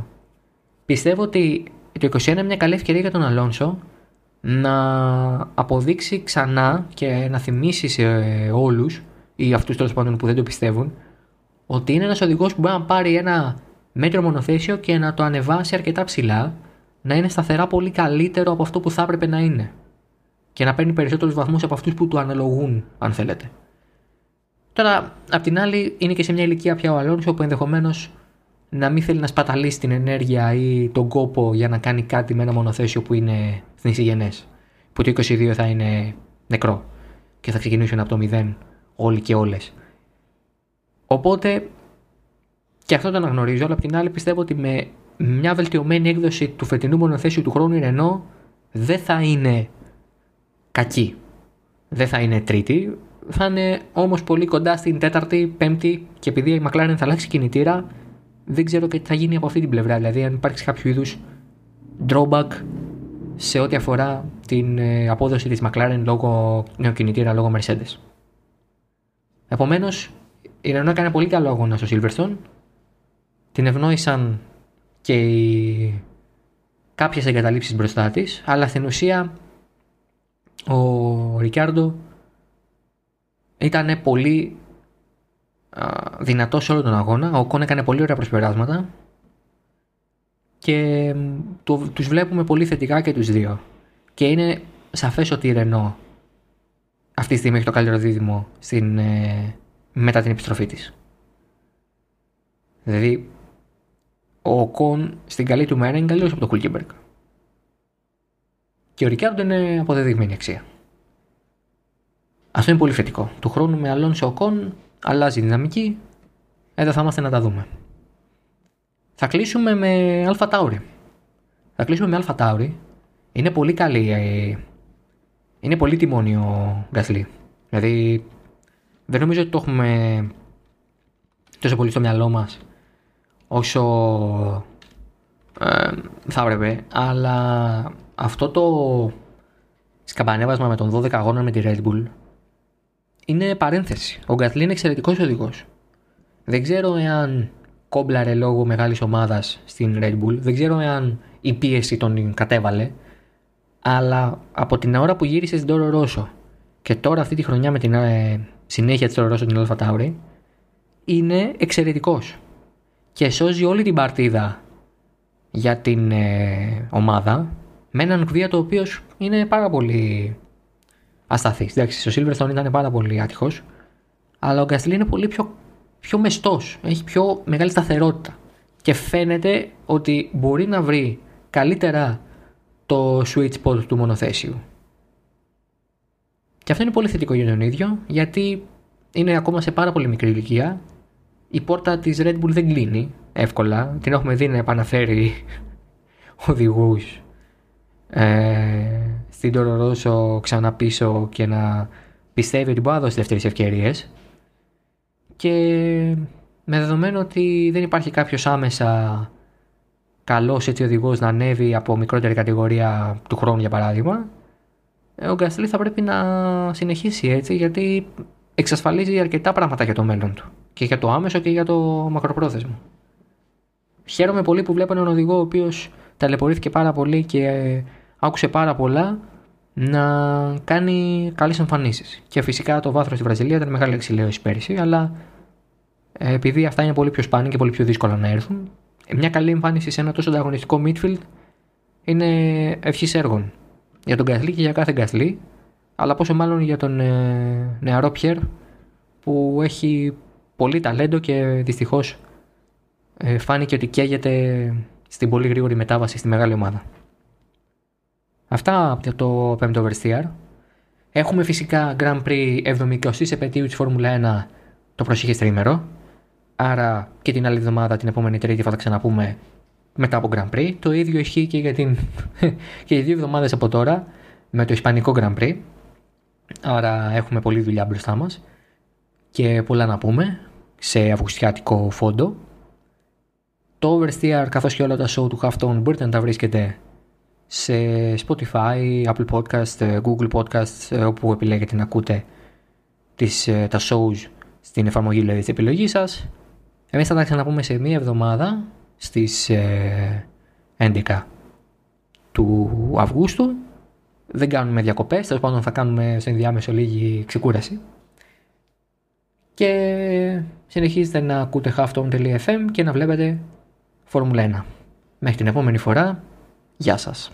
Πιστεύω ότι το 21 είναι μια καλή ευκαιρία για τον Αλόνσο να αποδείξει ξανά και να θυμίσει σε όλους ή αυτούς τέλος πάντων που δεν το πιστεύουν ότι είναι ένας οδηγός που μπορεί να πάρει ένα μέτρο μονοθέσιο και να το ανεβάσει αρκετά ψηλά να είναι σταθερά πολύ καλύτερο από αυτό που θα έπρεπε να είναι και να παίρνει περισσότερους βαθμούς από αυτούς που του αναλογούν αν θέλετε. Τώρα, απ' την άλλη, είναι και σε μια ηλικία πια ο Αλόνσο που ενδεχομένως να μην θέλει να σπαταλήσει την ενέργεια ή τον κόπο για να κάνει κάτι με ένα μονοθέσιο που είναι θνησιγενές. Που το 22 θα είναι νεκρό και θα ξεκινήσουν από το 0 όλοι και όλες. Οπότε και αυτό το αναγνωρίζω, αλλά απ' την άλλη πιστεύω ότι με μια βελτιωμένη έκδοση του φετινού μονοθέσιου του χρόνου η Renault δεν θα είναι κακή. Δεν θα είναι τρίτη, θα είναι όμως πολύ κοντά στην τέταρτη, πέμπτη και επειδή η McLaren θα αλλάξει κινητήρα, δεν ξέρω και τι θα γίνει από αυτή την πλευρά. Δηλαδή, αν υπάρξει κάποιο είδους drawback σε ό,τι αφορά την ε, απόδοση της McLaren λόγω νέου κινητήρα, λόγω Mercedes. Επομένως, η Renault έκανε πολύ καλό αγώνα στο Silverstone. Την ευνόησαν και οι... κάποιες εγκαταλείψεις μπροστά της, αλλά στην ουσία ο Ρικάρντο ήταν πολύ δυνατός σε όλο τον αγώνα. Ο Κόν έκανε πολύ ωραία προσπεράσματα και το, τους βλέπουμε πολύ θετικά και τους δύο. Και είναι σαφές ότι η Ρενό αυτή τη στιγμή έχει το καλύτερο δίδυμο στην, ε, μετά την επιστροφή της. Δηλαδή, ο Κον στην καλή του μέρα είναι καλύτερος από το Κουλκίμπεργκ. Και ο Ρικάρντο είναι αποδεδειγμένη αξία. Αυτό είναι πολύ θετικό. Του χρόνου με Αλόνσο Οκόν αλλάζει η δυναμική. Εδώ θα είμαστε να τα δούμε. Θα κλείσουμε με AlphaTauri. Θα κλείσουμε με AlphaTauri. Είναι πολύ καλή. Ε, είναι πολύ τιμόνι ο Γκασλή. Δηλαδή δεν νομίζω ότι το έχουμε τόσο πολύ στο μυαλό μας όσο ε, θα έπρεπε. Αλλά αυτό το σκαμπανέβασμα με τον 12 αγώνα με τη Red Bull είναι παρένθεση. Ο Γκαθλή είναι εξαιρετικός οδηγός. Δεν ξέρω εάν κόμπλαρε λόγω μεγάλης ομάδας στην Red Bull, δεν ξέρω εάν η πίεση τον κατέβαλε, αλλά από την ώρα που γύρισε στην Τόρο Ρώσο και τώρα αυτή τη χρονιά με την ε, συνέχεια της Τόρος Ρώσο την Αλφα Τάουρη, είναι εξαιρετικός. Και σώζει όλη την παρτίδα για την ε, ομάδα με έναν κβία το οποίος είναι πάρα πολύ ασταθή. Εντάξει, στο Silverstone ήταν πάρα πολύ άτυχος, αλλά ο Γκαστλή είναι πολύ πιο, πιο μεστός. Έχει πιο μεγάλη σταθερότητα. Και φαίνεται ότι μπορεί να βρει καλύτερα το sweet spot του μονοθέσιου. Και αυτό είναι πολύ θετικό για τον ίδιο, γιατί είναι ακόμα σε πάρα πολύ μικρή ηλικία. Η πόρτα της Red Bull δεν κλείνει εύκολα. Την έχουμε δει να επαναφέρει οδηγούς ε, στην Τωρορόσο ξανά πίσω και να πιστεύει ότι μπορεί να δώσει δεύτερες ευκαιρίες. Και με δεδομένο ότι δεν υπάρχει κάποιος άμεσα καλός έτσι οδηγός να ανέβει από μικρότερη κατηγορία του χρόνου για παράδειγμα, ο Γκαστλή θα πρέπει να συνεχίσει έτσι γιατί εξασφαλίζει αρκετά πράγματα για το μέλλον του. Και για το άμεσο και για το μακροπρόθεσμο. Χαίρομαι πολύ που βλέπω έναν οδηγό ο οποίος ταλαιπωρήθηκε πάρα πολύ και άκουσε πάρα πολλά να κάνει καλές εμφανίσεις. Και φυσικά το βάθρο στη Βραζιλία ήταν μεγάλη εξηλαίωση πέρυσι, αλλά ε, επειδή αυτά είναι πολύ πιο σπάνια και πολύ πιο δύσκολα να έρθουν, μια καλή εμφάνιση σε ένα τόσο ανταγωνιστικό midfield είναι ευχής έργων. Για τον Καθλή και για κάθε Καθλή, αλλά πόσο μάλλον για τον ε, νεαρό Πιέρ που έχει πολύ ταλέντο και δυστυχώς ε, φάνηκε ότι καίγεται στην πολύ γρήγορη μετάβαση στη μεγάλη ομάδα. Αυτά από το 5ο Oversteer. Έχουμε φυσικά Grand Prix 70η επαιτίου της Φόρμουλα 1 το προσεχές τρίμερο. Άρα και την άλλη εβδομάδα, την επόμενη Τρίτη, θα τα ξαναπούμε μετά από Grand Prix. Το ίδιο ισχύει και για, την... και οι δύο εβδομάδες από τώρα με το Ισπανικό Grand Prix. Άρα έχουμε πολλή δουλειά μπροστά μας και πολλά να πούμε σε αυγουστιάτικο φόντο. Το Oversteer καθώς και όλα τα show του Halftone μπορείτε να τα βρίσκετε σε Spotify, Apple Podcast, Google Podcast, όπου επιλέγετε να ακούτε τις, τα shows στην εφαρμογή δηλαδή, της επιλογής σας. Εμείς θα τα ξαναπούμε σε μία εβδομάδα στις 11 ε, του Αυγούστου. Δεν κάνουμε διακοπές, τέλος πάντων θα κάνουμε σε ενδιάμεσο λίγη ξεκούραση. Και συνεχίζετε να ακούτε halftone.fm και να βλέπετε Φόρμουλα 1. Μέχρι την επόμενη φορά, γεια σας.